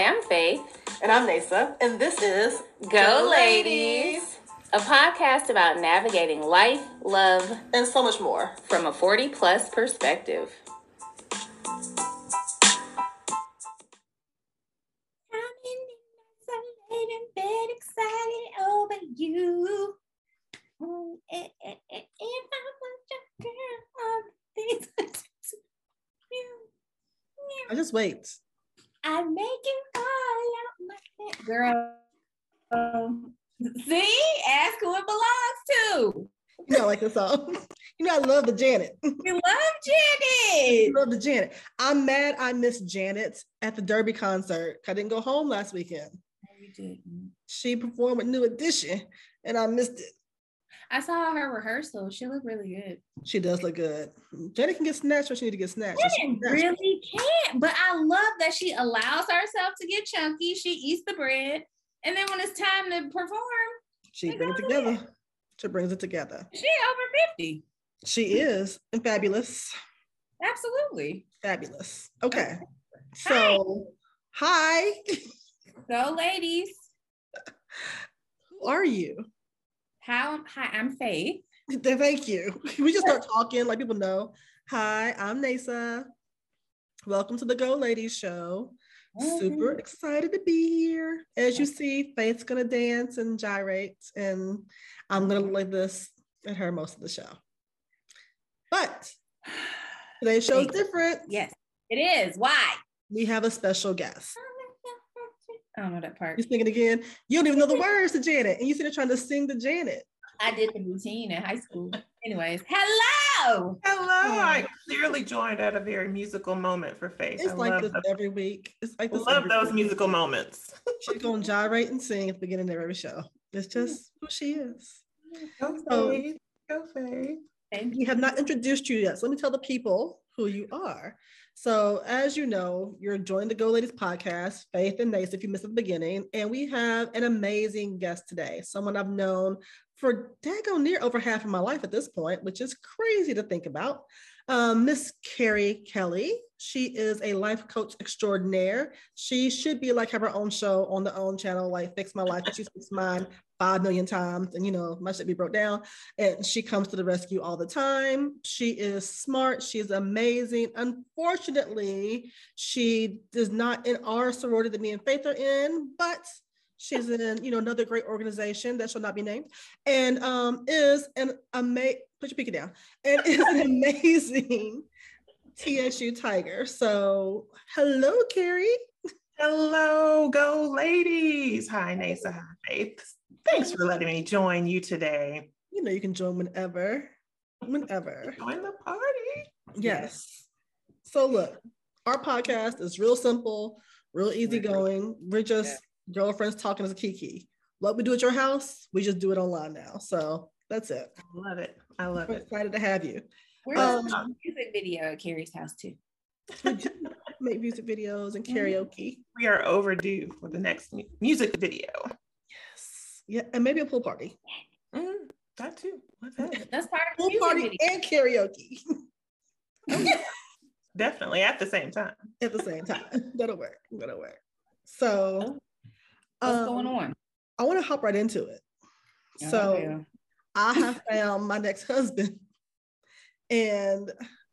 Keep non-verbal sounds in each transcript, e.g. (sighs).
Hi, I'm Faith. And I'm Nasa. And this is Go, Ladies, a podcast about navigating life, love, And so much more. from a 40 plus perspective. you. I just wait. I make you all out my head. Girl. Um, see? Ask who it belongs to. You know, like the song. (laughs) You know, I love the Janet. (laughs) We love Janet. love the Janet. I'm mad I missed Janet at the Derby concert. I didn't go home last weekend. You didn't. She performed with New Edition and I missed it. I saw her rehearsal. She looked really good. She does look good. Janet can get snatched when she need to get snatched. She Janet can snatch. really can. But I love that she allows herself to get chunky. She eats the bread. And then when it's time to perform, She brings it together. She brings it together. she over 50. She is and fabulous. Absolutely. Fabulous. Okay. So, hi. (laughs) so ladies. Who are you? How hi, I'm Faith. (laughs) Thank you. (laughs) We just start talking, let people know. Hi, I'm Nasa. Welcome to the Go Ladies show. Super mm-hmm. excited to be here. As you see, Faith's gonna dance and gyrate, and I'm gonna look this at her most of the show. But today's (sighs) show is different. Yes, it is. Why? We have a special guest. I don't know that part. You sing it again. You don't even know the (laughs) words to Janet, and you see her trying to sing to Janet. I did the routine in high school. Anyways, hello. Hello. I clearly joined at a very musical moment for Faith. It's I like love, this the- every week. It's like this. love those week. musical moments. She's gonna gyrate and sing at the beginning of every show. It's just who she is. Go So- Faith. Go Faith. Thank We have not introduced you yet. So let me tell the people who you are. So, as you know, you're joining the Go Ladies podcast, Faith and Nace, if you missed the beginning. And we have an amazing guest today, someone I've known for daggone near over half of my life at this point, which is crazy to think about. Um, Miss Carrie Kelly. She is a life coach extraordinaire. She should be like have her own show on the OWN channel, like Fix My Life. She speaks mine five million times, and you know, my shit be broke down and she comes to the rescue all the time. She is smart. She's amazing. Unfortunately, she is not in our sorority that me and Faith are in, but she's in you know another great organization that shall not be named, and um, is an amazing. Put your pinky down. And is an (laughs) amazing TSU Tiger. So hello, Carrie. Hello, Go Ladies. Hi, Nasa. Hi, Faith. Thanks for letting me join you today. You know you can join whenever, whenever. Join the party. Yes. So look, our podcast is real simple, real easygoing. We're just girlfriends talking as a kiki. What we do at your house, we just do it online now. So that's it. I love it. I love We're it. excited to have you. Where's Um, a music video at Carrie's house too? We do (laughs) make music videos and karaoke. We are overdue for the next mu- music video. Yes. Yeah, and maybe a pool party. Mm, that too. What's that? (laughs) That's part of the Pool music party video. and karaoke (laughs) Definitely at the same time. at the same time. That'll work. That'll work. So What's um, going on? I want to hop right into it. So Oh, yeah. I have found my next husband. And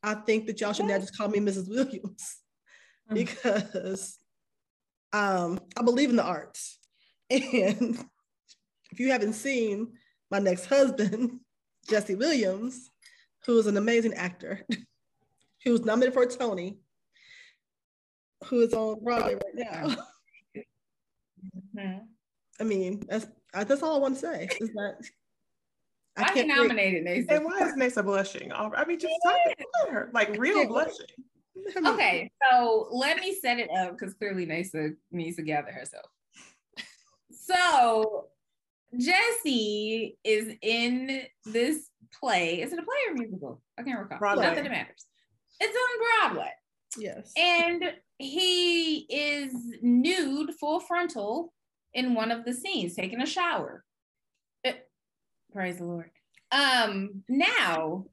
I think that y'all should now just call me Mrs. Williams Mm. (laughs) because um, I believe in the arts. (laughs) And if you haven't seen my next husband, (laughs) Jesse Williams, who is an amazing actor, who was nominated for a Tony, who is on Broadway right now. Mhm. I mean, that's that's all I want to say is that I he can't nominated Nathan? And why is Nessa blushing? I mean, just talk about her, like real blushing. I (laughs) mean, Okay, so let me set it up because clearly Nasa needs to gather herself. (laughs) So Jesse is in this play. Is it a play or musical? I can't recall. Broadway. Not that it matters. It's on Broadway. Yes. And he is nude, full frontal in one of the scenes, taking a shower. Praise the Lord. Um, now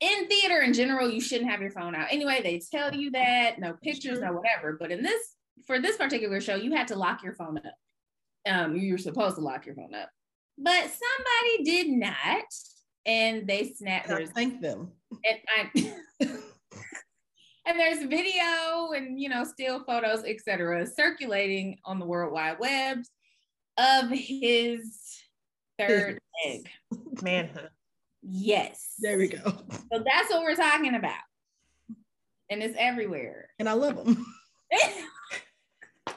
in theater in general, you shouldn't have your phone out. Anyway, they tell you that, no pictures, no whatever. But in this for this particular show, you had to lock your phone up. Um, you were supposed to lock your phone up, but somebody did not, and they snapped. Thank them. and I (laughs) and there's video and you know still photos, etc., circulating on the World Wide Webs of his third egg. Manhood. Yes. There we go. So that's what we're talking about, and it's everywhere. And I love them. (laughs)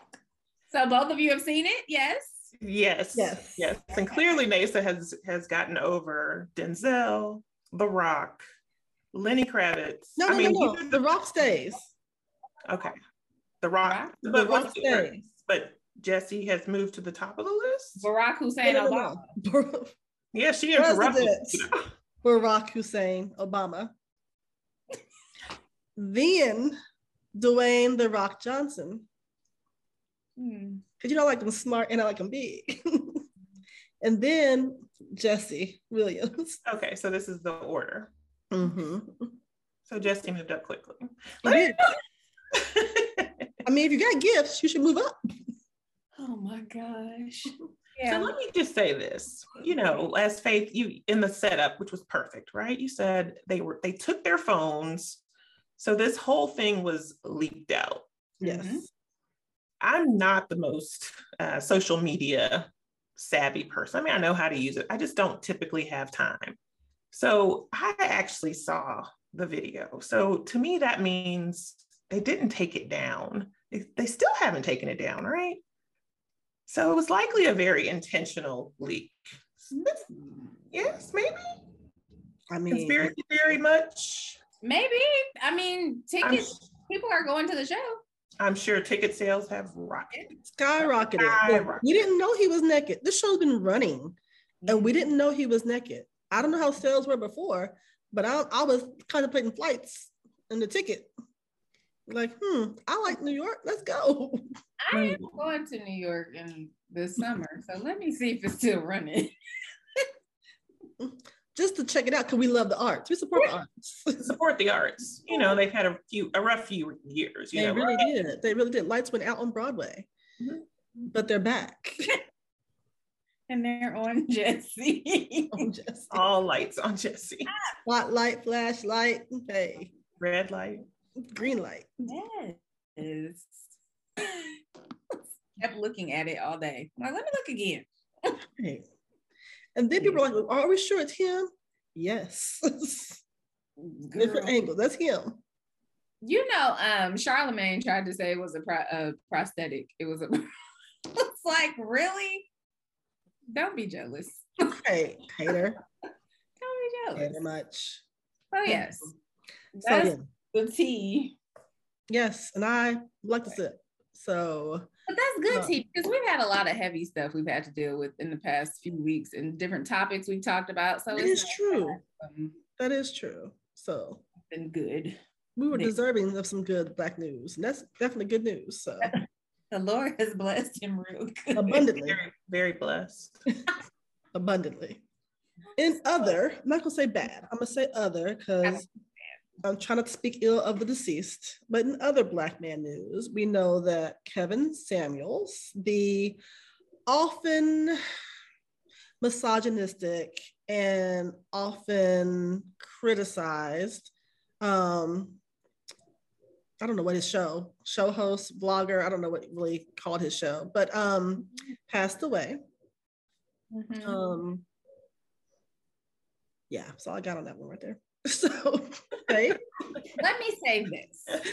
so both of you have seen it, yes? Yes. Yes. Yes. And clearly Nasa has has gotten over Denzel, The Rock, Lenny Kravitz. No, I no, mean, no, no. The Rock stays. Okay. The Rock. Rock? The But Rock stays. But Jesse has moved to the top of the list. Barack Hussein No, no, Obama. no, no. Yeah, she interrupted. Barack Hussein Obama. then Dwayne The Rock Johnson. Hmm. Because you know, I like them smart and I like them big. (laughs) and then Jesse Williams. Okay, so this is the order. Mm-hmm. So Jesse moved up quickly. He. (laughs) I mean, if you got gifts, you should move up. Oh my gosh. So let me just say this. You know, as Faith, you in the setup, which was perfect, right? You said they were they took their phones. So this whole thing was leaked out. Yes. Mhm. I'm not the most uh, social media savvy person. I mean, I know how to use it. I just don't typically have time. So I actually saw the video. So to me, that means they didn't take it down. They, they still haven't taken it down, right? So it was likely a very intentional leak. Yes, maybe. I mean, Conspiracy theory much. Maybe. I mean, I'm, tickets, people are going to the show. I'm sure ticket sales have rocketed. skyrocketed. Skyrocketed. We didn't know he was naked. This show's been running and we didn't know he was naked. I don't know how sales were before, but I, I was contemplating flights and the ticket. Like, hmm, I like New York. Let's go. (laughs) I am going to New York in this summer. So let me see if it's still running. (laughs) Just to check it out because we love the arts. We support the arts. (laughs) Support the arts. You know, they've had a few, a rough few years. You they know, really right? did. They really did. Lights went out on Broadway, Mhm. but they're back. (laughs) And they're on Jesse. Oh, Jesse. all lights on Jesse. Spotlight, flashlight, hey, Red light. green light. yes. (laughs) Kept looking at it all day. I'm like, let me look again. And then people are like, are we sure it's him? Yes. (laughs) Different angle. That's him. You know, um, Charlamagne tried to say it was a, pro- a prosthetic. It was a. (laughs) it's like really. Don't be jealous. Hey, hater. Don't be jealous. Hater much. Oh yes, So that's yeah. the tea. Yes, and I like to sip. So But that's good Uh, tea because we've had a lot of heavy stuff we've had to deal with in the past few weeks and different topics we've talked about. So it it's true. to That is true. So been good. we were Nick. deserving of some good black news. And that's definitely good news. So (laughs) The Lord has blessed him real good. abundantly, Very, very blessed. (laughs) abundantly. (laughs) In other, I'm not gonna say bad. I'm gonna say other because I'm trying not to speak ill of the deceased. But in other black man news, we know that Kevin Samuels, the often misogynistic and often criticized um I don't know what his show, show host, blogger, I don't know what he really called his show, but um passed away. Mhm. Um yeah, so I got on that one right there. (laughs) So okay. Let me say this.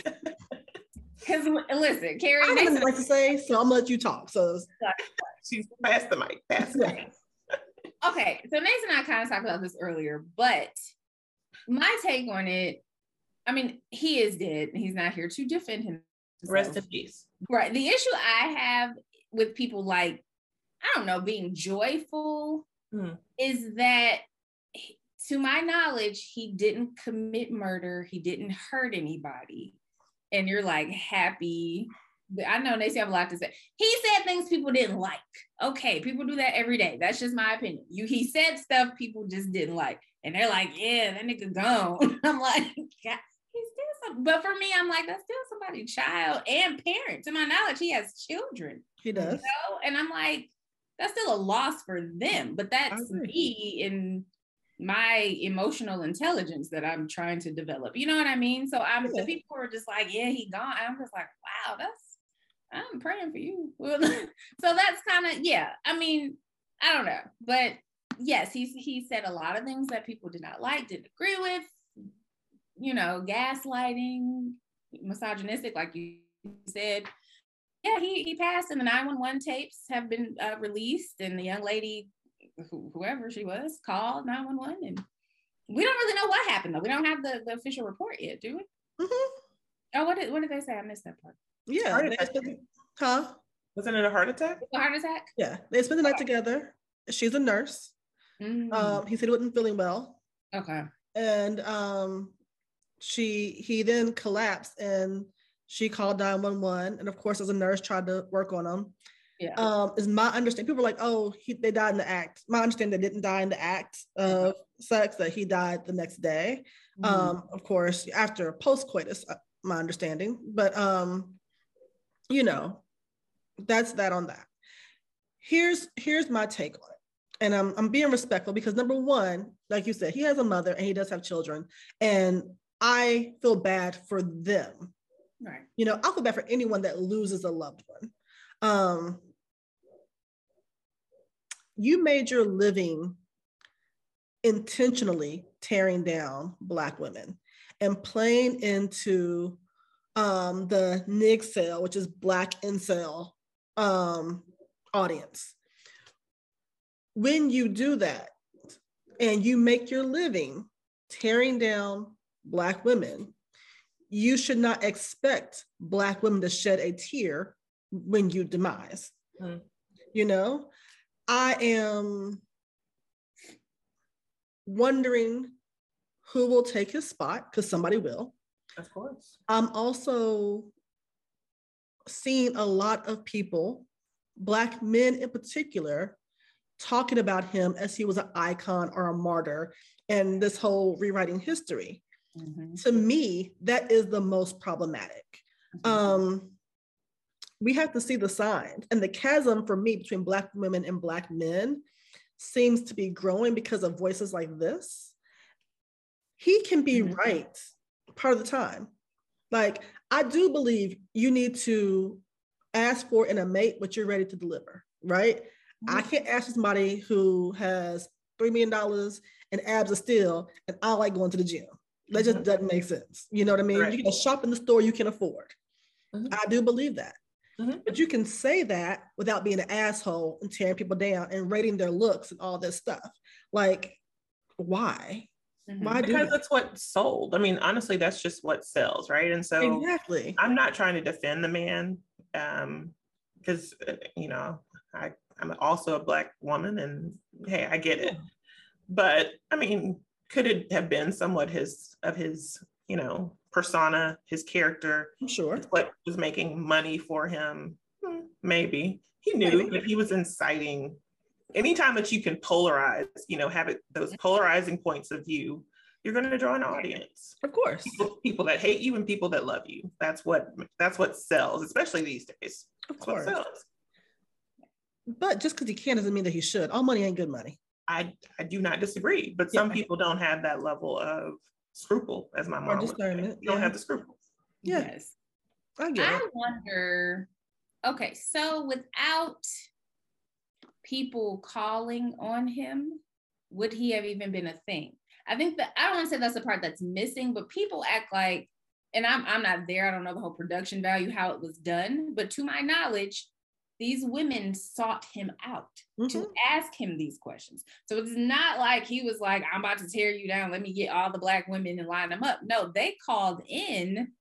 Because listen, Carrie, I have Mason, nothing like to say, so I'm gonna let you talk. So She's past the mic. Past the mic. (laughs) okay, so Mason and I kind of talked about this earlier, but my take on it, I mean, he is dead and he's not here to defend him. Rest in peace. Right. The issue I have with people like, I don't know, being joyful Hmm. is that he- to my knowledge, he didn't commit murder, he didn't hurt anybody. And you're like happy. I know Nacy have a lot to say. He said things people didn't like. Okay, people do that every day. That's just my opinion. You he said stuff people just didn't like. And they're like, yeah, that nigga gone. (laughs) I'm like, God, he's still some, but for me, I'm like, that's still somebody's child and parent. To my knowledge, he has children. He does. You know? And I'm like, that's still a loss for them. But that's me in my emotional intelligence that I'm trying to develop. You know what I mean? So I'm Yeah. the people are just like, yeah, he gone. I'm just like, wow, that's I'm praying for you. (laughs) so that's kind of yeah. I mean, I don't know, but yes, he's he said a lot of things that people did not like, didn't agree with. You know, gaslighting, misogynistic, like you said. Yeah, he he passed, and the 911 tapes have been uh, released, and the young lady, who, whoever she was, called 911, and we don't really know what happened though. We don't have the, the official report yet, do we? Mhm. Oh, what did what did they say? I missed that part. Yeah. They huh? Wasn't it a heart attack? A heart attack? Yeah. They spent the night together. She's a nurse. Mm, Um, he said he wasn't feeling well. okay. and um she he then collapsed and she called 911 and of course as a nurse tried to work on him Yeah. um is my understanding people are like oh he, they died in the act my understanding they didn't die in the act of sex that he died the next day Mhm. um of course after post coitus uh, my understanding but um you know that's that on that here's here's my take on it and I'm, I'm being respectful because number one like you said he has a mother and he does have children and i feel bad for them right. you know i feel bad for anyone that loses a loved one um you made your living intentionally tearing down black women and playing into um, the nig cell which is black incel um, audience. When you do that and you make your living tearing down black women you should not expect black women to shed a tear when you demise. Mm. you know i am wondering who will take his spot because somebody will Of course. i'm also seeing a lot of people black men in particular talking about him as he was an icon or a martyr and this whole rewriting history Mhm. to me that is the most problematic Mhm. um we have to see the signs. And the chasm for me between black women and black men seems to be growing because of voices like this. He can be Mhm. right part of the time. Like i do believe you need to ask for in a mate what you're ready to deliver right? I can't ask somebody who has three million dollars and abs of steel and i like going to the gym. That just Mhm. doesn't make sense. You know what i mean? Right. you can shop in the store you can afford. Mhm. i do believe that Mhm. but you can say that without being an asshole and tearing people down and rating their looks and all this stuff like why Mhm. why Because that? that's what sold. I mean, honestly, that's just what sells, right? And so exactly I'm not trying to defend the man um, because, uh, you know, I, I'm also a Black woman and hey, I get it. But I mean, could it have been somewhat his, of his, you know, persona, his character, i'm sure what was making money for him? Hmm, Maybe. He knew Maybe. that he was inciting. Anytime that you can polarize, you know, have it those polarizing points of view, you're going to draw an audience. of course People, people that hate you and people that love you. That's what that's what sells, especially these days. of That's what course sells. but just because he can doesn't mean that he should all money ain't good money I I do not disagree, but some Yeah. people don't have that level of scruple, as my mom would say. You don't yeah. have the scruples. Yeah. Yes. i get I it wonder. Okay, so without people calling on him, would he have even been a thing? I think that I don't want to say that's the part that's missing, but people act like, and I'm I'm not there. I don't know the whole production value, how it was done, but to my knowledge, these women sought him out Mhm. to ask him these questions. So it's not like he was like, I'm about to tear you down. Let me get all the black women and line them up. No, they called in.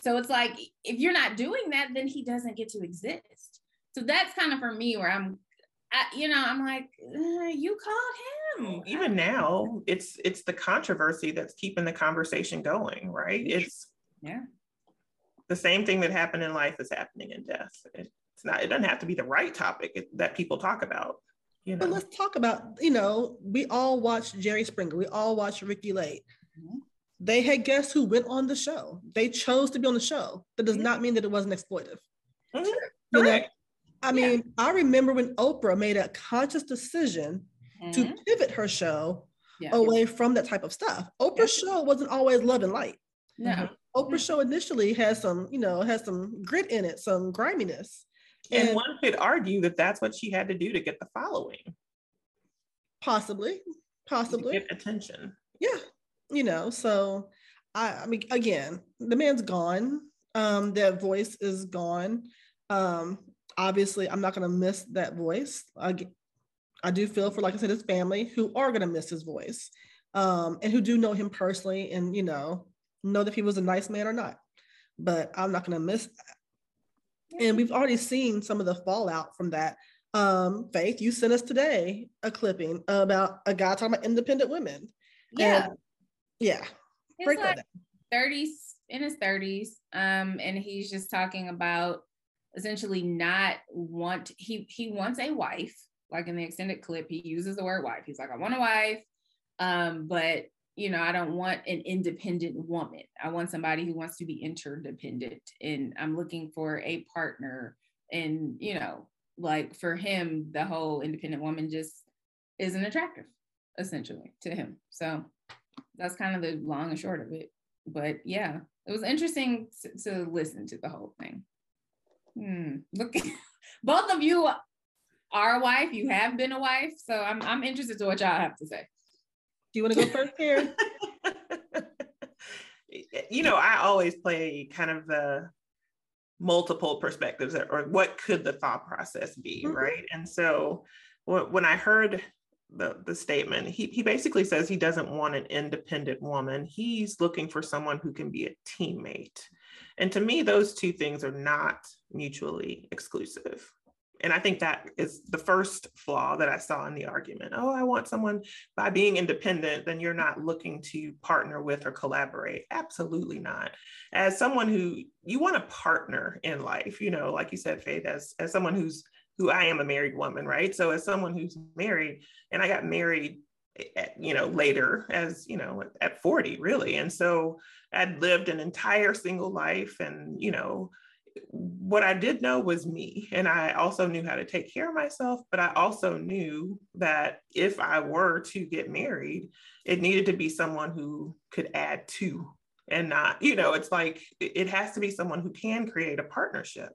So it's like, if you're not doing that, then he doesn't get to exist. So that's kind of for me where I'm, I, you know, I'm like, uh, you called him. Even now, it's it's the controversy that's keeping the conversation going, right? It's Yeah. the same thing that happened in life is happening in death. It's not. It doesn't have to be the right topic that people talk about. You But let's talk about, you know, we all watch Jerry Springer, we all watch Ricki Lake. Mhm. they had guests who went on the show. They chose to be on the show. That does Yeah. not mean that it wasn't exploitive. Mhm. You know, I mean, I remember when Oprah made a conscious decision to pivot her show Yeah. away from that type of stuff. Oprah's show wasn't always love and light. No. Oprah's show initially has some, you know, has some grit in it, some griminess. And, And- one could argue that that's what she had to do to get the following, Possibly, possibly. get attention. yeah you know so I, I mean again the man's gone. Um that voice is gone. Um obviously i'm not going to miss that voice. I, I do feel for like i said his family who are going to miss his voice um and who do know him personally and you know know if he was a nice man or not. But i'm not going to miss that and we've already seen some of the fallout from that um faith you sent us today a clipping about a guy talking about independent women Yeah. and- yeah. He's Break that like down. 30s in his 30s. Um, and he's just talking about essentially not want he he wants a wife, like in the extended clip, he uses the word wife. He's like, I want a wife. Um, but you know, I don't want an independent woman. I want somebody who wants to be interdependent. And I'm looking for a partner. And you know, like for him, the whole independent woman just isn't attractive, essentially, to him. So that's kind of the long and short of it. But yeah, it was interesting to, to listen to the whole thing. Hmm. Look, (laughs) both of you are a wife. You have been a wife, so I'm I'm interested to what y'all have to say. Do you want to go first, here? (laughs) you know, I always play kind of the multiple perspectives or- what could the thought process be, Mhm. right? And so when I heard the, the statement, he, he basically says he doesn't want an independent woman. He's looking for someone who can be a teammate. And to me, those two things are not mutually exclusive. And I think that is the first flaw that I saw in the argument. Oh, I want someone by being independent, then you're not looking to partner with or collaborate. Absolutely not. As someone who you want to partner in life, you know, like you said, Faith, as, as someone who's who I am a married woman, right? So as someone who's married, and I got married eh, at, you know, later as, you know, at 40, really. And so I'd lived an entire single life and, you know, what I did know was me. And I also knew how to take care of myself, but I also knew that if I were to get married, it needed to be someone who could add to and not, you know, it's like it has to be someone who can create a partnership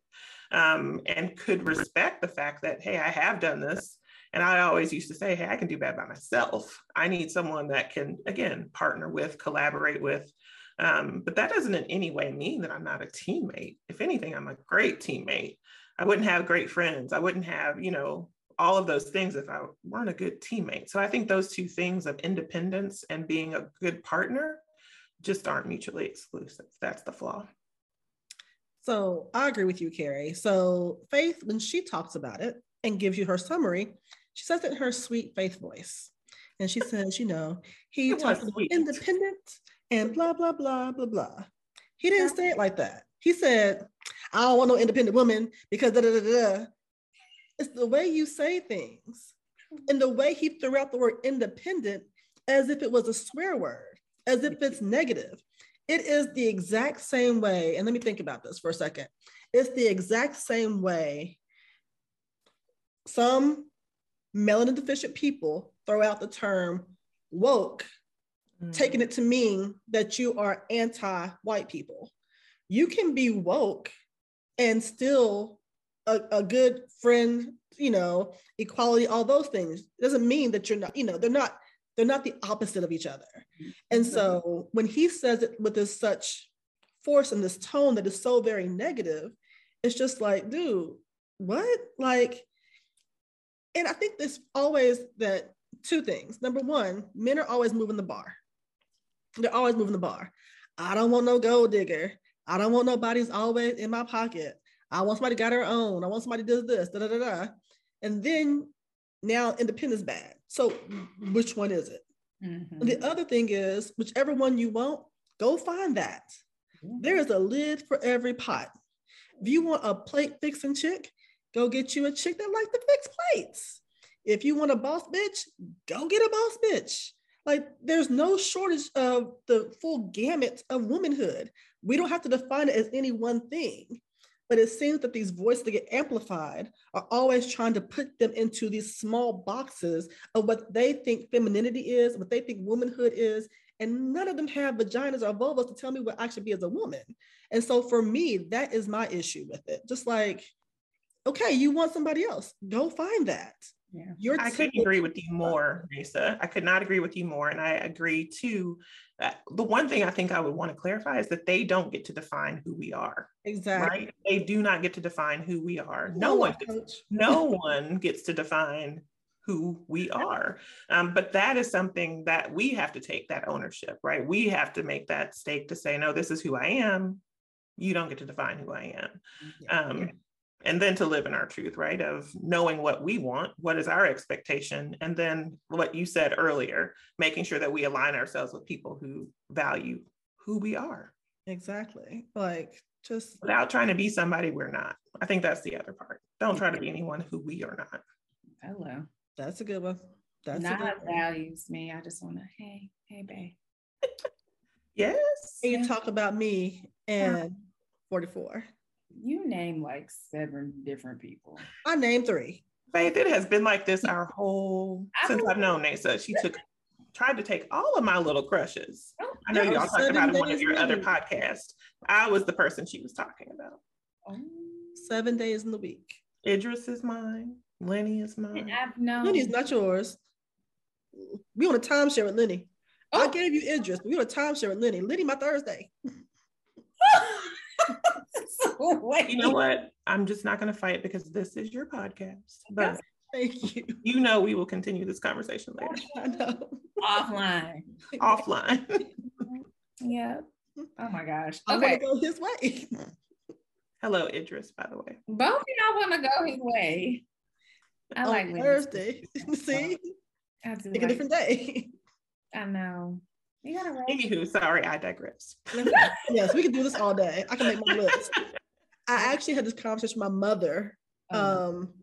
um, and could respect the fact that, hey, I have done this. And I always used to say, hey, I can do bad by myself. I need someone that can, again, partner with, collaborate with, um, but that doesn't in any way mean that I'm not a teammate. If anything, I'm a great teammate. I wouldn't have great friends. I wouldn't have, you know, all of those things if I weren't a good teammate. So I think those two things of independence and being a good partner just aren't mutually exclusive. That's the flaw. So I agree with you, Carrie. So Faith, when she talks about it and gives you her summary, she says it in her sweet Faith voice. And she says, you know, he It talks about sweet. independent and blah, blah, blah, blah, blah. He didn't say it like that. He said, I don't want no independent woman because da da da da. It's the way you say things and the way he threw out the word independent as if it was a swear word, as if it's negative. It is the exact same way. And let me think about this for a second. It's the exact same way some melanin deficient people throw out the term woke, taking it to mean that you are anti white people. You can be woke and still a, a good friend, you know, equality, all those things. doesn't mean that you're not, you know, they're not, they're not the opposite of each other. And so when he says it with this such force and this tone that is so very negative, it's just like, dude, what? Like, and I think this always that two things. Number one, men are always moving the bar. They're always moving the bar. I don't want no gold digger. I don't want nobody's always in my pocket. I want somebody got her own. I want somebody does this, da da da da. And then now independence bad. So which one is it? Mhm. The other thing is, whichever one you want, go find that. There is a lid for every pot. If you want a plate fixing chick, go get you a chick that like to fix plates. If you want a boss bitch, go get a boss bitch. Like there's no shortage of the full gamut of womanhood. We don't have to define it as any one thing. But it seems that these voices that get amplified are always trying to put them into these small boxes of what they think femininity is, what they think womanhood is. And none of them have vaginas or vulvas to tell me what I should be as a woman. And so for me, that is my issue with it. Just like, okay, you want somebody else, go find that. Yeah. I couldn't agree with you more, Nisa. I could not agree with you more. And I agree too. Uh, the one thing I think I would want to clarify is that they don't get to define who we are. Exactly. Right? They do not get to define who we are. No one gets, (laughs) no one gets to define who we are. Um, but that is something that we have to take that ownership, right? We have to make that stake to say, no, this is who I am. You don't get to define who I am. Yeah. Um, and then to live in our truth, right? Of knowing what we want, what is our expectation, and then what you said earlier, making sure that we align ourselves with people who value who we are. Exactly. Like just without trying to be somebody we're not. I think that's the other part. Don't try to be anyone who we are not. Hello. That's a good one. That's Not a good one. values me. I just want to, hey, hey, babe. (laughs) Yes. And you talk about me and 44. You name like seven different people. I named three. Faith, it has been like this our whole (laughs) since I've known Nasa. She took tried to take all of my little crushes. Oh, I know y'all talked about it in one of days your other later. podcasts. I was the person she was talking about. oh. Seven days in the week. Idris is mine. Lenny is mine. I've known. Lenny's not yours. We on a timeshare with Lenny. I Oh. gave you Idris, but we on a timeshare with Lenny. Lenny, my Thursday. (laughs) (laughs) Wait. You know what? I'm just not going to fight because this is your podcast. (laughs) But Thank you. you know we will continue this conversation later (laughs) I know. Offline. offline. Yeah. Oh my gosh. I Okay. want to go his way. Hello, Idris, by the way. Both of y'all want to go his way. I on like Lenny's. Thursday. See, I do pick a different day. I know. You gotta write. Anywho, sorry, I digress. yes, we can do this all day. I can make my list. I actually had this conversation with my mother Um, um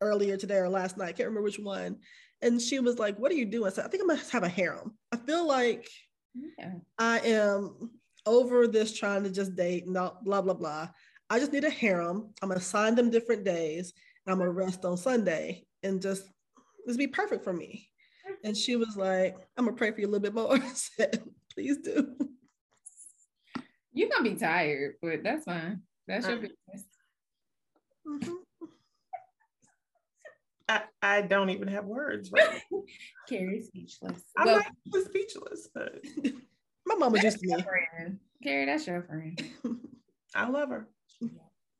earlier today or last night. I can't remember which one. And she was like, What are you doing? I said, I think I'm gonna have a harem. I feel like yeah. I am over this trying to just date and not blah blah blah. I just need a harem. I'm gonna assign them different days and I'm gonna rest on Sunday and just this be perfect for me. And she was like, I'm gonna pray for you a little bit more. (laughs) I said, please do. You're gonna be tired, but that's fine. That's your Uh, business. Mhm. I, I don't even have words. Right? (laughs) Carrie speechless. I'm well, not speechless, but (laughs) My mama that's used to me. friend. Carrie, that's your friend. I love her.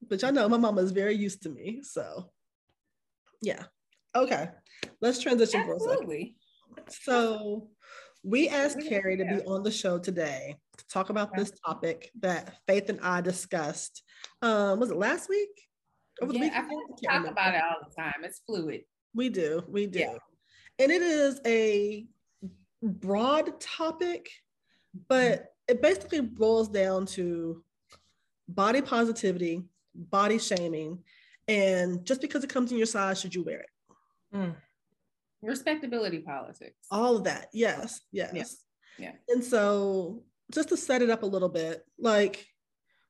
but y'all know my mama is very used to me. So yeah. Okay. Let's transition for a second. So we asked Carrie to be on the show today to talk about this topic that Faith and I discussed. Um, was it last week? Over the Yeah, I weekend? I we talk remember. about it all the time. It's fluid. We do, we do. Yeah. And it is a broad topic, but it basically boils down to body positivity, body shaming, and just because it comes in your size, should you wear it? Mm. Respectability politics. All of that. Yes, yes. Yeah. And so just to set it up a little bit, like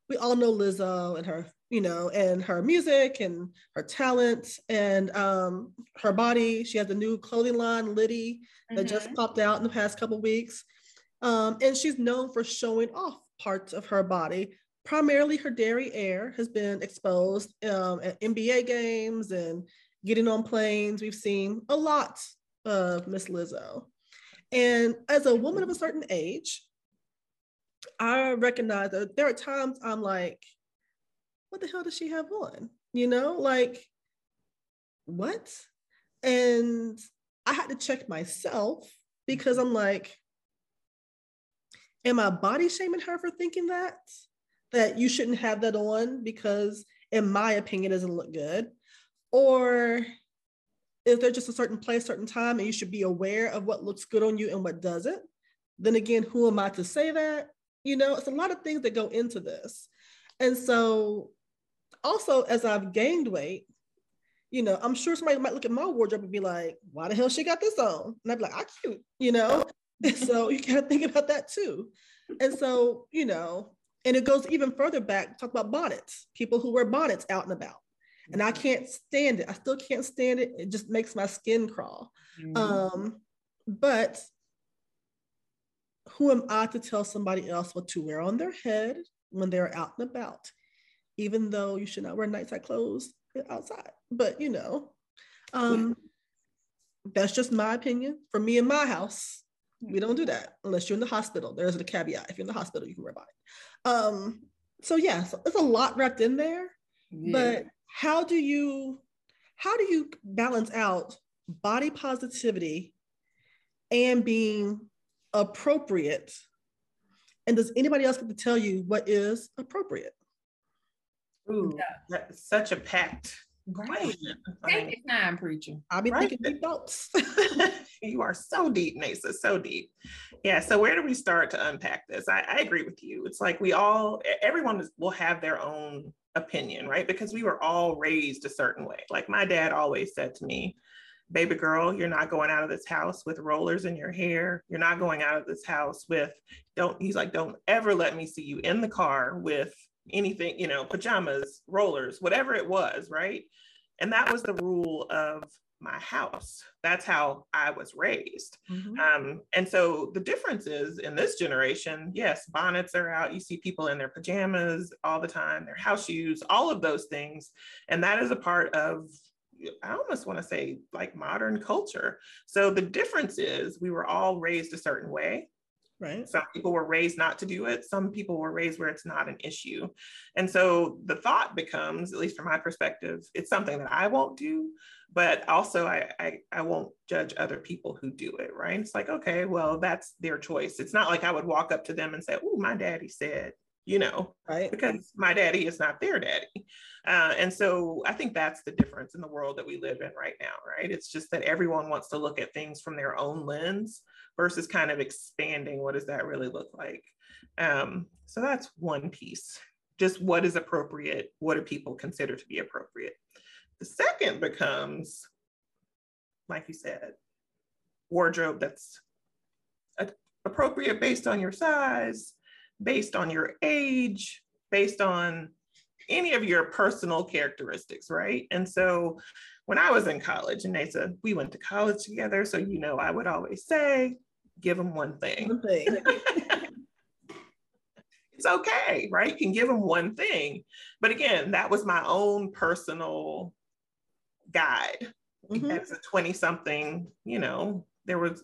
we all know Lizzo and her, you know, and her music and her talent and um her body. She has a new clothing line, Yitty, that just popped out in the past couple weeks. Um, and she's known for showing off parts of her body. Primarily, her dairy air has been exposed um, at NBA games and getting on planes. We've seen a lot of Miss Lizzo. And as a woman of a certain age, I recognize that there are times I'm like, what the hell does she have on? You know, like, what? And I had to check myself because I'm like, am I body shaming her for thinking that? That you shouldn't have that on because, in my opinion, it doesn't look good? Or is there just a certain place, certain time, and you should be aware of what looks good on you and what doesn't? Then again, who am I to say that? You know, it's a lot of things that go into this. And so, also, as I've gained weight, you know, I'm sure somebody might look at my wardrobe and be like, why the hell she got this on? And I'd be like, I cute, you know? (laughs) so you got to think about that too. And so, you know, and it goes even further back, talk about bonnets, people who wear bonnets out and about. And I can't stand it. I still can't stand it. It just makes my skin crawl. Mm-hmm. Um, but who am I to tell somebody else what to wear on their head when they're out and about? Even though you should not wear nighttime clothes outside. But you know, um, that's just my opinion. For me in my house, we don't do that unless you're in the hospital. There's a caveat. If you're in the hospital, you can wear a bonnet. Um, so yeah, so there's a lot wrapped in there. Yeah. But how do you how do you balance out body positivity and being appropriate? And does anybody else get to tell you what is appropriate? Ooh, that's such a packed Right. Take your time, preacher. I'll be right. thinking deep thoughts. (laughs) (laughs) you are so deep, Nasa, so deep. Yeah. So where do we start to unpack this? I, I agree with you. It's like we all, everyone will have their own opinion, right? Because we were all raised a certain way. Like my dad always said to me, baby girl, you're not going out of this house with rollers in your hair. You're not going out of this house with, don't, he's like, don't ever let me see you in the car with anything, you know, pajamas, rollers, whatever it was, right? And that was the rule of my house. That's how I was raised. Mm-hmm. Um, and so the difference is in this generation, yes, bonnets are out. You see people in their pajamas all the time, their house shoes, all of those things. And that is a part of, I almost want to say, like modern culture. So the difference is we were all raised a certain way. Right. Some people were raised not to do it. Some people were raised where it's not an issue. And so the thought becomes, at least from my perspective, it's something that I won't do, but also I, I, I won't judge other people who do it. Right. It's like, okay, well, that's their choice. It's not like I would walk up to them and say, oh, my daddy said, you know, right. because my daddy is not their daddy. Uh, and so I think that's the difference in the world that we live in right now, right? It's just that everyone wants to look at things from their own lens versus kind of expanding what does that really look like. Um, so that's one piece. Just what is appropriate? What do people consider to be appropriate? The second becomes, like you said, wardrobe that's appropriate based on your size, based on your age, based on any of your personal characteristics, right? And so when I was in college, and they said we went to college together, so you know, I would always say, give them one thing. One thing. (laughs) it's okay, right? You can give them one thing. But again, that was my own personal guide. Mm-hmm. As a 20 something, you know, there was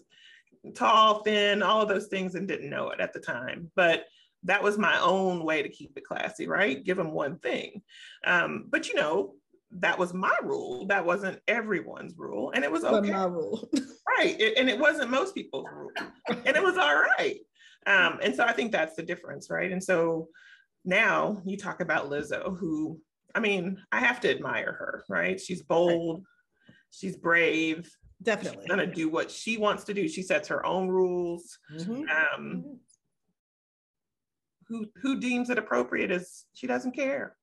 tall, thin, all of those things and didn't know it at the time. But that was my own way to keep it classy, right? Give them one thing. Um, but you know, that was my rule. That wasn't everyone's rule. And it was okay. my rule. (laughs) right. It, and it wasn't most people's rule. and it was all right. Um, and so I think that's the difference, right? And so now you talk about Lizzo, who, I mean, I have to admire her, right? She's bold, right. she's brave. Definitely. She's gonna do what she wants to do. She sets her own rules. Mm-hmm. Um, who who deems it appropriate is she doesn't care.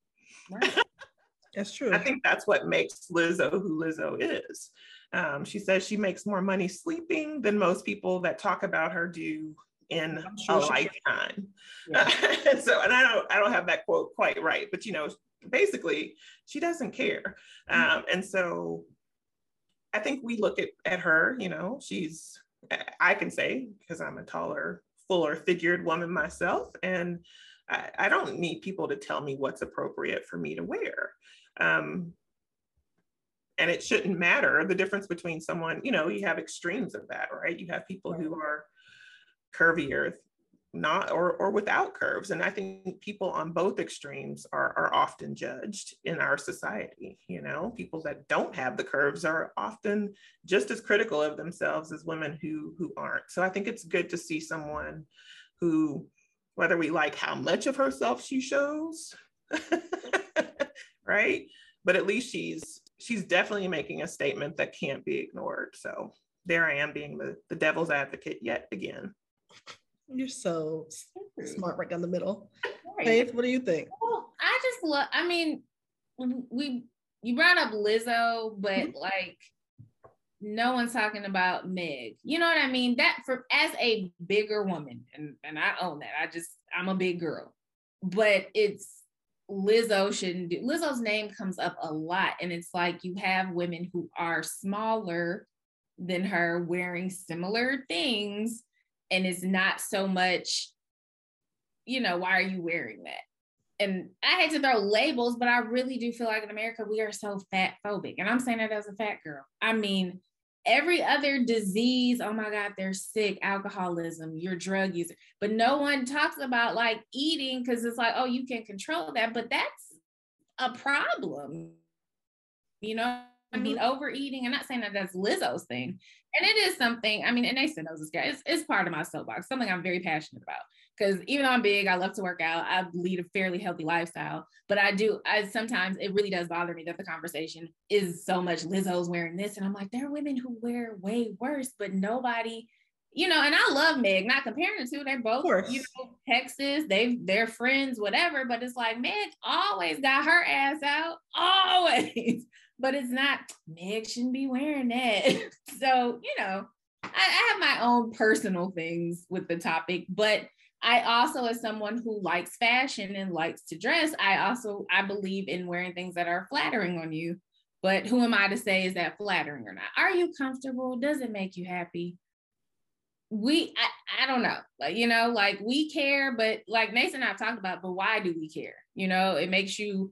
Right. (laughs) That's true. I think that's what makes Lizzo who Lizzo is. Um, she says she makes more money sleeping than most people that talk about her do in sure a lifetime. Yeah. (laughs) so, and I don't, I don't have that quote quite right, but you know, basically, she doesn't care. Mm-hmm. Um, and so, I think we look at at her. You know, she's, I can say because I'm a taller, fuller figured woman myself, and I, I don't need people to tell me what's appropriate for me to wear. Um, and it shouldn't matter the difference between someone, you know, you have extremes of that, right? You have people who are curvier, not or or without curves. And I think people on both extremes are, are often judged in our society. You know, people that don't have the curves are often just as critical of themselves as women who who aren't. So I think it's good to see someone who, whether we like how much of herself she shows, (laughs) right? But at least she's she's definitely making a statement that can't be ignored. So there I am being the, the devil's advocate yet again. You're so smart right down the middle. Faith, what do you think? Well, I just love, I mean, we you brought up Lizzo, but mm-hmm. like no one's talking about Meg. You know what I mean? That for as a bigger woman, and, and I own that. I just I'm a big girl. But it's Lizzo shouldn't do Lizzo's name comes up a lot. And it's like you have women who are smaller than her wearing similar things. And it's not so much, you know, why are you wearing that? and I hate to throw labels, but I really do feel like in America we are so fat phobic. And I'm saying that as a fat girl. I mean, every other disease, oh my God, they're sick, alcoholism, you're drug user. But no one talks about like eating because it's like, oh, you can control that. But that's a problem. You know, I mean, mm-hmm. overeating, I'm not saying that that's Lizzo's thing. And it is something, I mean, and Nathan knows this guy, it's, it's part of my soapbox, something I'm very passionate about because even though I'm big, I love to work out. I lead a fairly healthy lifestyle, but I do. I sometimes it really does bother me that the conversation is so much Lizzo's wearing this, and I'm like, there are women who wear way worse, but nobody, you know. And I love Meg, not comparing the two. They're both, you know, Texas. They they're friends, whatever. But it's like Meg always got her ass out, (laughs) always. But it's not Meg shouldn't be wearing that. (laughs) so you know, I, I have my own personal things with the topic, but I also, as someone who likes fashion and likes to dress, I also I believe in wearing things that are flattering on you. But who am I to say is that flattering or not? Are you comfortable? Does it make you happy? We I, I don't know. Like, you know, like we care, but like Nathan and I talked about, but why do we care? You know, it makes you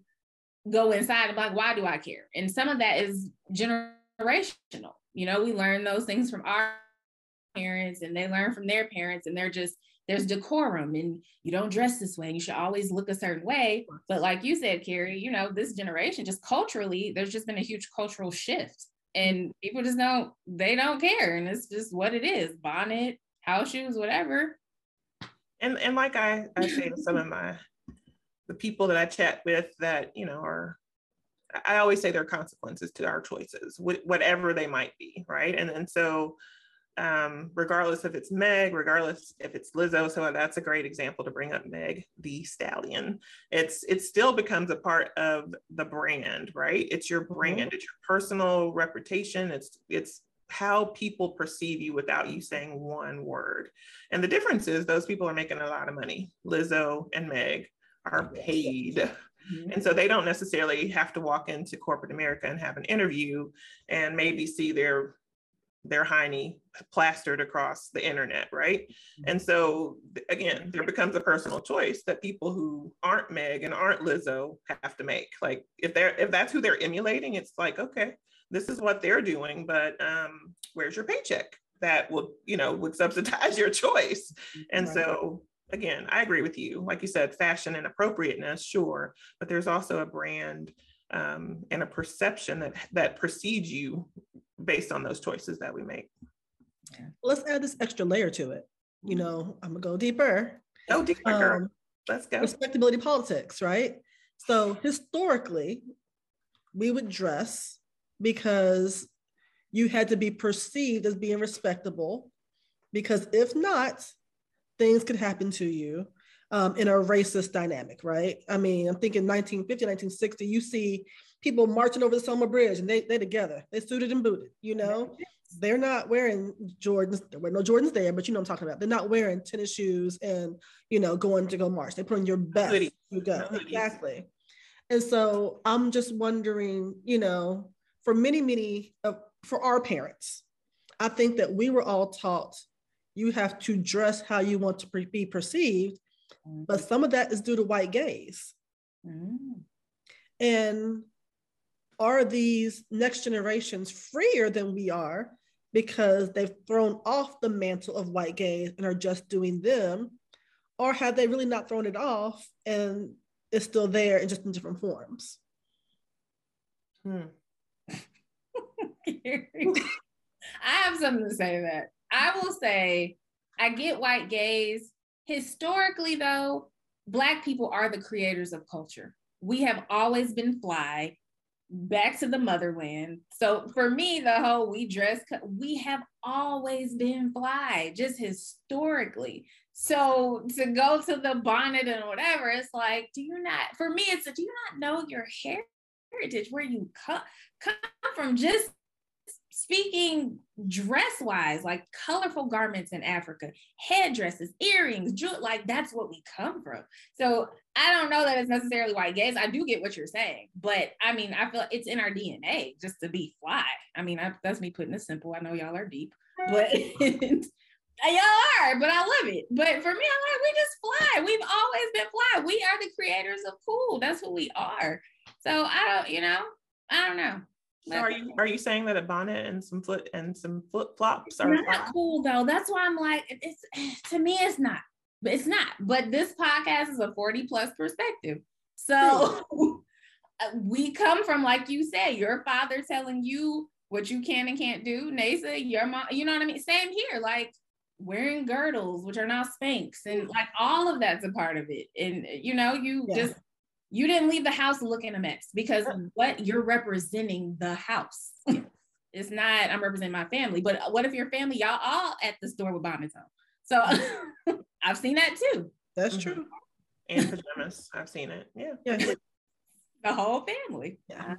go inside and like, why do I care? And some of that is generational. You know, we learn those things from our parents and they learn from their parents and they're just there's decorum and you don't dress this way. And you should always look a certain way. But like you said, Carrie, you know, this generation just culturally, there's just been a huge cultural shift. And people just don't, they don't care. And it's just what it is. Bonnet, house shoes, whatever. And and like I, I say to some of my the people that I chat with that, you know, are I always say there are consequences to our choices, whatever they might be, right? And and so um, regardless if it's Meg, regardless if it's Lizzo. So that's a great example to bring up Meg, the stallion. It's it still becomes a part of the brand, right? It's your mm-hmm. brand, it's your personal reputation. It's it's how people perceive you without you saying one word. And the difference is those people are making a lot of money. Lizzo and Meg are paid. Mm-hmm. And so they don't necessarily have to walk into corporate America and have an interview and maybe see their their hiney plastered across the internet, right? Mm-hmm. And so again, there becomes a personal choice that people who aren't Meg and aren't Lizzo have to make. Like if they're if that's who they're emulating, it's like, okay, this is what they're doing, but um, where's your paycheck? That would, you know, would subsidize (laughs) your choice. And right. so again, I agree with you. Like you said, fashion and appropriateness, sure, but there's also a brand um, and a perception that that precedes you based on those choices that we make. Let's add this extra layer to it. You know, I'm gonna go deeper. Go deeper, um, girl. Let's go. Respectability politics, right? So historically, we would dress because you had to be perceived as being respectable, because if not, things could happen to you um, in a racist dynamic, right? I mean, I'm thinking 1950, 1960, you see people marching over the Selma Bridge and they they together, they suited and booted, you know. They're not wearing Jordans, there were no Jordans there, but you know I'm talking about. They're not wearing tennis shoes and you know going to go march. They put on your best to go. Exactly. And so I'm just wondering, you know, for many, many of for our parents, I think that we were all taught you have to dress how you want to be perceived but some of that is due to white gaze. Mm. And are these next generations freer than we are because they've thrown off the mantle of white gaze and are just doing them? Or have they really not thrown it off and it's still there and just in different forms? Hmm. (laughs) I have something to say that. I will say I get white gaze Historically, though, Black people are the creators of culture. We have always been fly back to the motherland. So for me, the whole we dress, we have always been fly, just historically. So to go to the bonnet and whatever, it's like, do you not, for me, it's, do you not know your heritage, where you come, come from? Just speaking dress wise, like colorful garments in Africa, headdresses, earrings, jewelry, like that's what we come from. So I don't know that it's necessarily white gaze. I do get what you're saying, but I mean, I feel it's in our DNA just to be fly. I mean, I, that's me putting it simple. I know y'all are deep, but (laughs) y'all are, but I love it. But for me, I'm like, we just fly. We've always been fly. We are the creators of cool. That's what we are. So I don't, you know, I don't know. So are you are you saying that a bonnet and some foot and some flip flops are not cool though? That's why I'm like, it's (sighs) to me, it's not. But it's not. But this podcast is a 40 plus perspective. So (laughs) uh, we come from, like you said, your father telling you what you can and can't do. Nasa, your mom, you know what I mean? Same here. Like wearing girdles, which are now Spanx, and like all of that's a part of it. And you know, you yeah. just you didn't leave the house looking a mess because what you're representing the house. it's not I'm representing my family, but what if your family y'all all at the store with bonnets on? So (laughs) I've seen that too. That's mm-hmm. true. And pajamas, I've seen it. Yeah. Yeah. (laughs) the whole family. Yeah.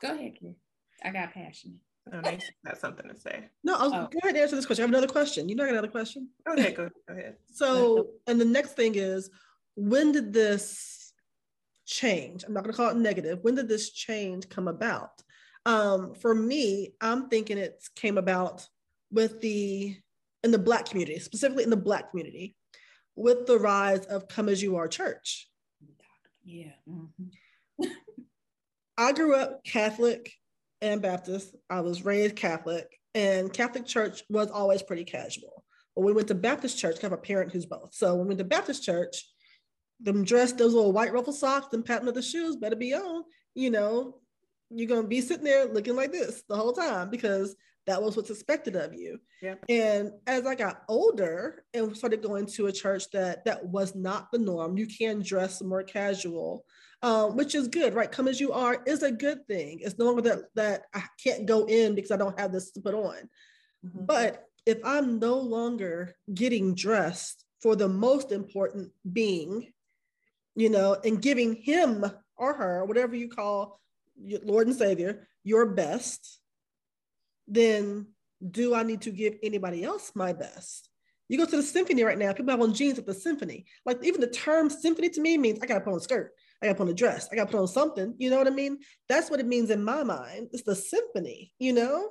Go ahead, kid. I got passionate. No, nice. Got something to say. No, I'll oh. go ahead and answer this question. I have another question. You know, I got another question. Okay, go, go ahead. So, and the next thing is, when did this change? I'm not going to call it negative. When did this change come about? Um, for me, I'm thinking it came about with the in the Black community, specifically in the Black community, with the rise of Come As You Are Church. Yeah. Mm-hmm. (laughs) I grew up Catholic and Baptist. I was raised Catholic, and Catholic church was always pretty casual. When we went to Baptist church, I have a parent who's both. So when we went to Baptist church, them dress, those little white ruffle socks, and patent leather shoes better be on. You know, you're gonna be sitting there looking like this the whole time because that was what's expected of you. Yeah. And as I got older and started going to a church that that was not the norm, you can dress more casual, um, which is good, right? Come as you are is a good thing. It's no longer that that I can't go in because I don't have this to put on. Mm-hmm. But if I'm no longer getting dressed for the most important being you know, and giving him or her, whatever you call your Lord and Savior, your best, then do I need to give anybody else my best? You go to the symphony right now, people have on jeans at the symphony. Like even the term symphony to me means I gotta put on a skirt, I gotta put on a dress, I gotta put on something. You know what I mean? That's what it means in my mind. It's the symphony, you know?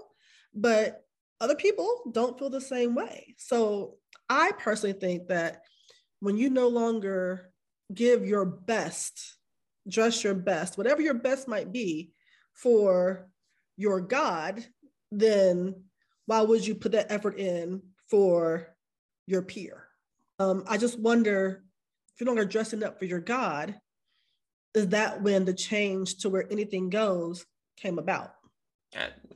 But other people don't feel the same way. So I personally think that when you no longer give your best, dress your best, whatever your best might be for your God, then why would you put that effort in for your peer? Um, I just wonder if you're no longer dressing up for your God, is that when the change to where anything goes came about?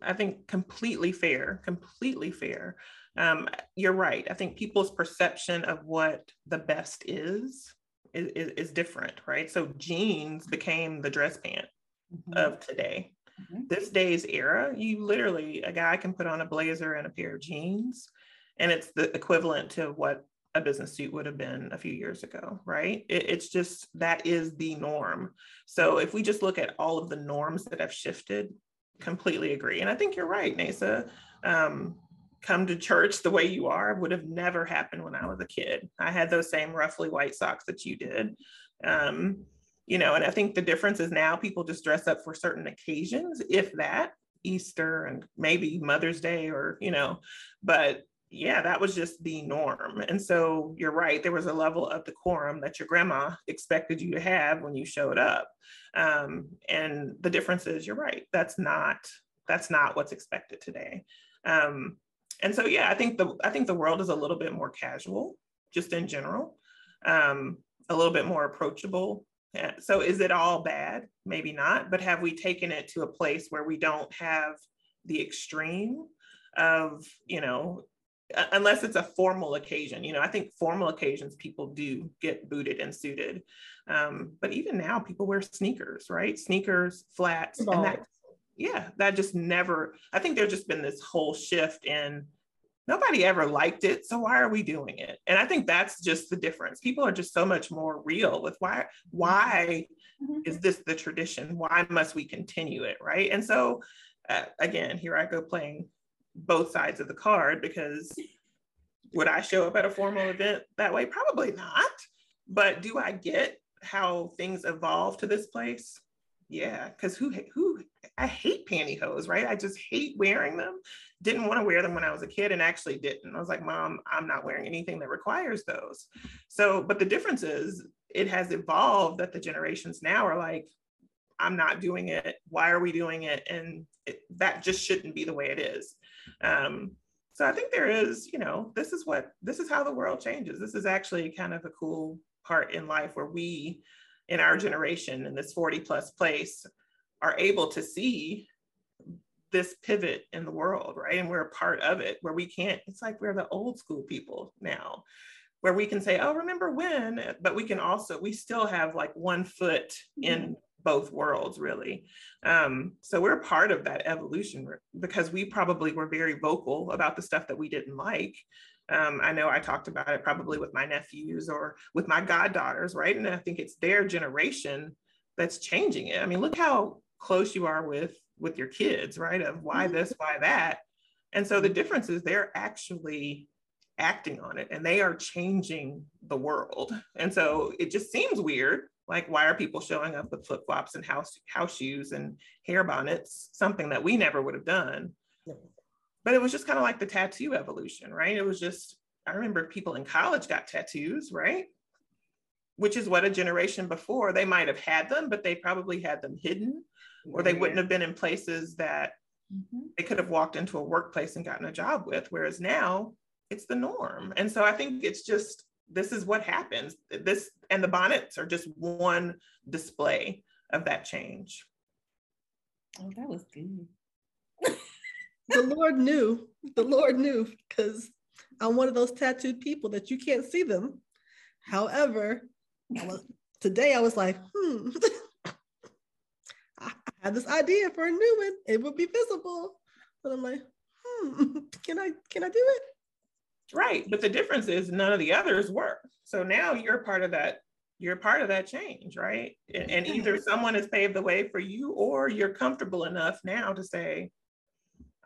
I think completely fair, completely fair. Um, you're right. I think people's perception of what the best is is, is different, right? So jeans became the dress pant mm-hmm. of today. Mm-hmm. This day's era, you literally, a guy can put on a blazer and a pair of jeans, and it's the equivalent to what a business suit would have been a few years ago, right? It, it's just that is the norm. So if we just look at all of the norms that have shifted, completely agree. And I think you're right, Nasa. Um, come to church the way you are would have never happened when I was a kid. I had those same roughly white socks that you did. Um, you know, and I think the difference is now people just dress up for certain occasions, if that, Easter and maybe Mother's Day or, you know, but yeah, that was just the norm. And so you're right, there was a level of decorum that your grandma expected you to have when you showed up. Um, and the difference is you're right, that's not that's not what's expected today. Um, and so yeah i think the i think the world is a little bit more casual just in general um, a little bit more approachable. So is it all bad? Maybe not but have we taken it to a place where we don't have the extreme of you know unless it's a formal occasion you know i think formal occasions people do get booted and suited. Um, but even now people wear sneakers right? Sneakers flats and that yeah, that just never, I think there's just been this whole shift in nobody ever liked it. So why are we doing it? And I think that's just the difference. People are just so much more real with why, why mm-hmm. is this the tradition? Why must we continue it? Right. And so uh, again, here I go playing both sides of the card because would I show up at a formal event that way? Probably not. But do I get how things evolve to this place? Yeah, because who who I hate pantyhose, right? I just hate wearing them. Didn't want to wear them when I was a kid and actually didn't. I was like, Mom, I'm not wearing anything that requires those. So, but the difference is it has evolved that the generations now are like, I'm not doing it. Why are we doing it? And it, that just shouldn't be the way it is. Um, so I think there is, you know, this is what this is how the world changes. This is actually kind of a cool part in life where we, in our generation, in this 40 plus place, are able to see this pivot in the world, right? And we're a part of it where we can't, it's like we're the old school people now, where we can say, oh, remember when? But we can also, we still have like one foot in both worlds, really. Um, so we're part of that evolution because we probably were very vocal about the stuff that we didn't like. Um, I know I talked about it probably with my nephews or with my goddaughters, right? And I think it's their generation that's changing it. I mean, look how close you are with with your kids, right? Of why mm-hmm. this, why that. And so the difference is they're actually acting on it and they are changing the world. And so it just seems weird. Like, why are people showing up with flip flops and house, house shoes and hair bonnets? Something that we never would have done. But it was just kind of like the tattoo evolution, right? It was just, I remember people in college got tattoos, right? Which is what a generation before they might have had them, but they probably had them hidden or they wouldn't have been in places that mm-hmm. they could have walked into a workplace and gotten a job with. Whereas now it's the norm. And so I think it's just this is what happens. This and the bonnets are just one display of that change. Oh, that was good. The Lord knew. The Lord knew because I'm one of those tattooed people that you can't see them. However, I was, today I was like, hmm, (laughs) I had this idea for a new one. It would be visible. But I'm like, hmm, (laughs) can I can I do it? Right. But the difference is none of the others were. So now you're part of that, you're part of that change, right? And, and either someone has paved the way for you or you're comfortable enough now to say,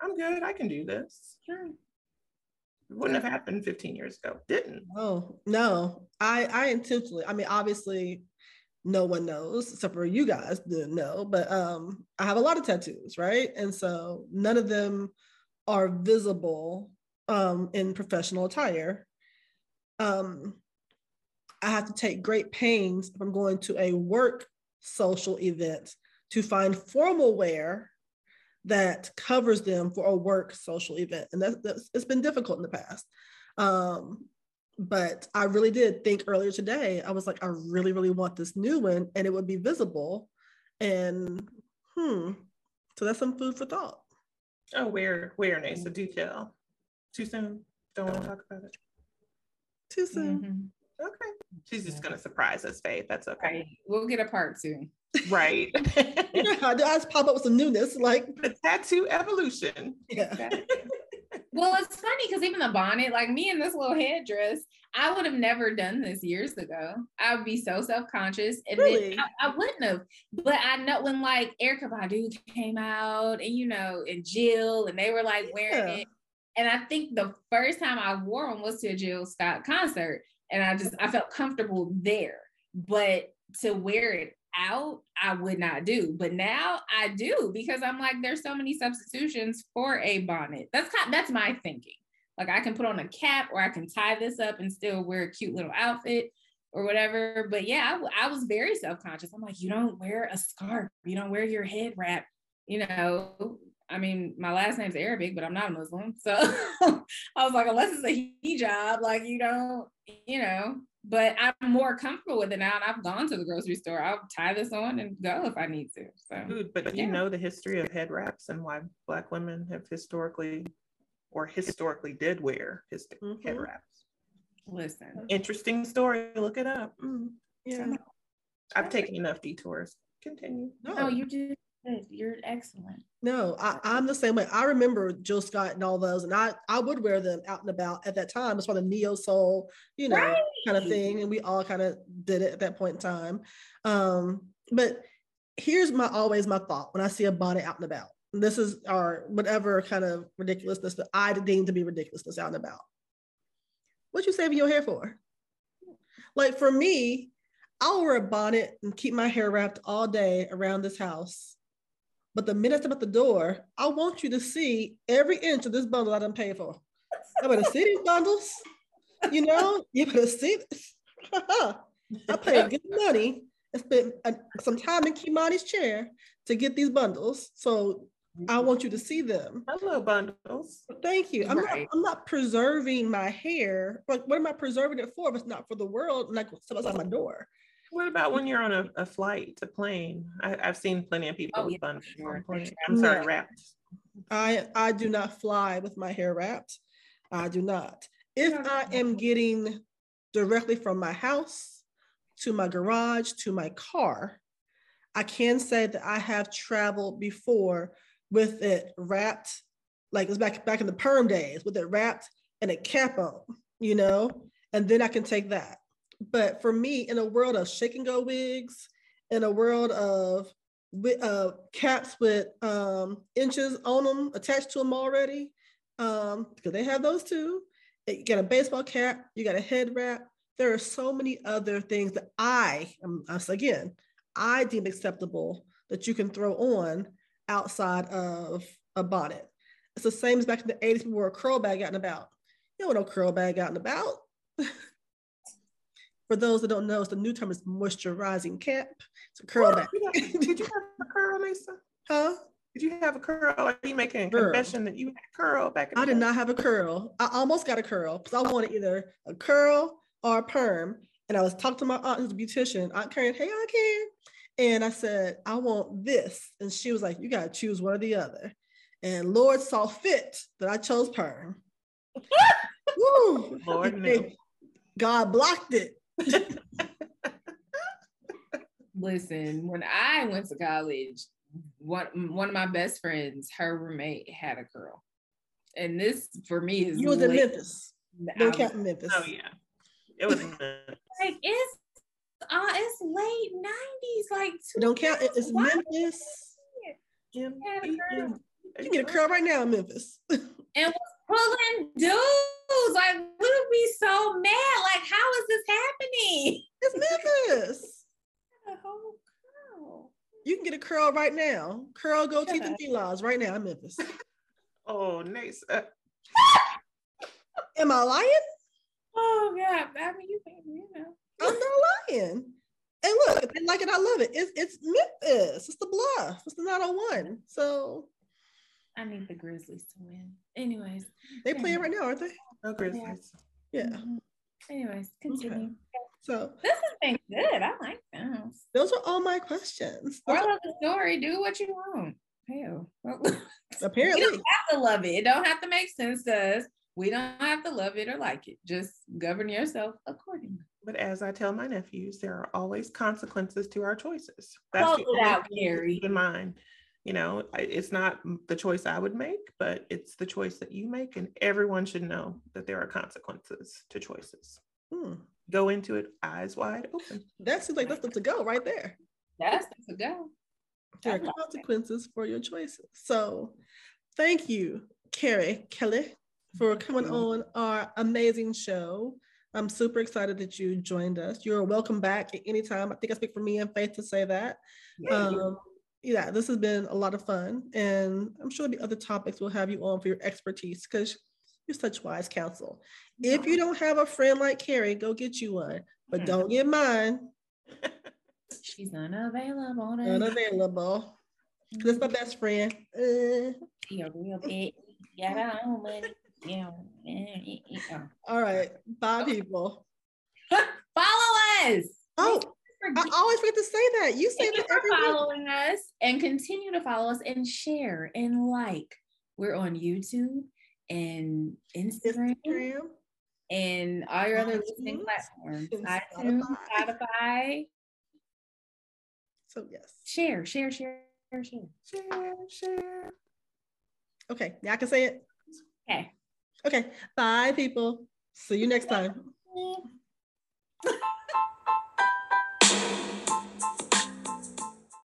I'm good, I can do this. Sure. It wouldn't have happened 15 years ago. Didn't. Oh, no. I I intentionally, I mean, obviously no one knows except for you guys didn't know, but um I have a lot of tattoos, right? And so none of them are visible um, in professional attire. Um, I have to take great pains if I'm going to a work social event to find formal wear that covers them for a work social event. And that's, that's it's been difficult in the past. Um, but I really did think earlier today, I was like, I really, really want this new one and it would be visible. And hmm, so that's some food for thought. Oh, where, where, Nasa, do tell. Too soon? Don't want to talk about it? Too soon. Mm-hmm. Okay. She's just gonna surprise us, Faith. That's okay. Right. We'll get a part soon. Right. (laughs) yeah, I just pop up with some newness, like the tattoo evolution. Yeah. (laughs) well, it's funny because even the bonnet, like me in this little headdress, I would have never done this years ago. I would be so self-conscious. And really? I, I, wouldn't have. But I know when like Erykah Badu came out and you know, and Jill, and they were like wearing yeah. it. And I think the first time I wore them was to a Jill Scott concert. And I just I felt comfortable there. But to wear it out, I would not do. But now I do because I'm like, there's so many substitutions for a bonnet. That's kind that's my thinking. Like I can put on a cap or I can tie this up and still wear a cute little outfit or whatever. But yeah, I, I was very self-conscious. I'm like, you don't wear a scarf, you don't wear your head wrap, you know, I mean, my last name's Arabic, but I'm not a Muslim. So (laughs) I was like, unless it's a hijab, like you don't, you know, but I'm more comfortable with it now. And I've gone to the grocery store. I'll tie this on and go if I need to. So, Dude, but, but yeah. you know the history of head wraps and why Black women have historically or historically did wear his mm-hmm. head wraps. Listen, interesting story. Look it up. Mm, yeah. I've taken enough detours. Continue. No, oh, you did good. You're excellent. No, I, am the same way. I remember Jill Scott and all those, and I I would wear them out and about at that time. It's for the neo soul, you know, right. kind of thing, and we all kind of did it at that point in time. Um, but here's my always my thought when I see a bonnet out and about. this is our whatever kind of ridiculousness that I deem to be ridiculousness out and about. What you saving your hair for? Like for me, I'll wear a bonnet and keep my hair wrapped all day around this house. But the minute I step out the door, I want you to see every inch of this bundle I done paid for. I better see these bundles. You know, you better see this. (laughs) I paid good money and spent uh, some time in Kimani's chair to get these bundles. So I want you to see them. Hello, bundles. Thank you. I'm, Right. not, I'm not preserving my hair. Like, what am I preserving it for if it's not for the world? Like, step outside my door. What about when you're on a, a flight, a plane? I, I've seen plenty of people Oh, with yeah, bundles sure. on planes. I'm sorry, No. wrapped. I I do not fly with my hair wrapped. I do not. If I am getting directly from my house to my garage to my car, I can say that I have traveled before with it wrapped, like it was back back in the perm days, with it wrapped and a cap on, you know, and then I can take that. But for me, in a world of shake and go wigs, in a world of uh, caps with um, inches on them attached to them already, um, because they have those too. You got a baseball cap, you got a head wrap. There are so many other things that I, um, again, I deem acceptable that you can throw on outside of a bonnet. It's the same as back in the 80s, people wore a curl bag out and about. You don't want no curl bag out and about. (laughs) For those that don't know, it's the new term is moisturizing cap. It's a curl got- Did you have a curl, Lisa? Huh? Did you have a curl? Are you making a Girl. confession that you had a curl back in I did not have a curl. I almost got a curl because I wanted either a curl or a perm. And I was talking to my aunt who's a beautician, Aunt Karen, hey, Aunt Karen. And I said, I want this. And she was like, you got to choose one or the other. And Lord saw fit that I chose perm. (laughs) Woo! Lord (laughs) knew. God blocked it. (laughs) Listen, when I went to college, one one of my best friends, her roommate had a curl, and this for me is You was in Memphis. I Don't count Memphis. Oh yeah, it was. (laughs) like it's uh it's late nineties, like Don't count. It's 2000. Memphis. Had a curl. You can get a curl right now in Memphis. (laughs) and was pulling dudes. Like we would be so mad. Like, how is this happening? it's Memphis. Whole. You can get a curl right now. Curl, teeth, Shut and G-Laws right now in Memphis. (laughs) Oh, nice. Uh, Am I lying? Oh God! I mean, you you know. I'm not lying. And look, if they like it, I love it. It's it's Memphis. It's the bluff. It's the 901. So I need the Grizzlies to win. Anyways. they playing right now, aren't they? No Grizzlies. Yeah. Mhm. Anyways, continue. So This has been good. I like those. those are all my questions. Those Moral are- of the story: Do what you want. Hell, (laughs) you apparently, don't have to love it. It don't have to make sense to us. We don't have to love it or like it. Just govern yourself accordingly. But as I tell my nephews, there are always consequences to our choices. Close the it only out, to Carrie. Keep in mind, you know, it's not the choice I would make, but it's the choice that you make, and everyone should know that there are consequences to choices. hmm, Go into it eyes wide open. that seems like that's the to go right there. That's the go. There are consequences for your choices. So thank you, Carrie Kelly, for coming on our amazing show. I'm super excited that you joined us. You're welcome back at any time. I think I speak for me and Faith to say that. Um, yeah, this has been a lot of fun, and I'm sure there'll be other topics we'll have you on for your expertise because you're such wise counsel. If you don't have a friend like Carrie, go get you one, but Hmm. don't get mine (laughs) She's unavailable. unavailable. That's my best friend. Uh, a real bitch. Got her own money. Yeah. yeah, yeah. all right, bye, people. (laughs) Follow us. Oh, Forget- I always forget to say that. You say Thank that every week. following us and continue to follow us and share and like. We're on YouTube and Instagram Instagram. and all your other listening platforms. iTunes, Spotify. Spotify. So yes. Share, share, share, share, share. Share, share. Okay, now I can say it. Okay. Okay, bye, people. See you next time. (laughs)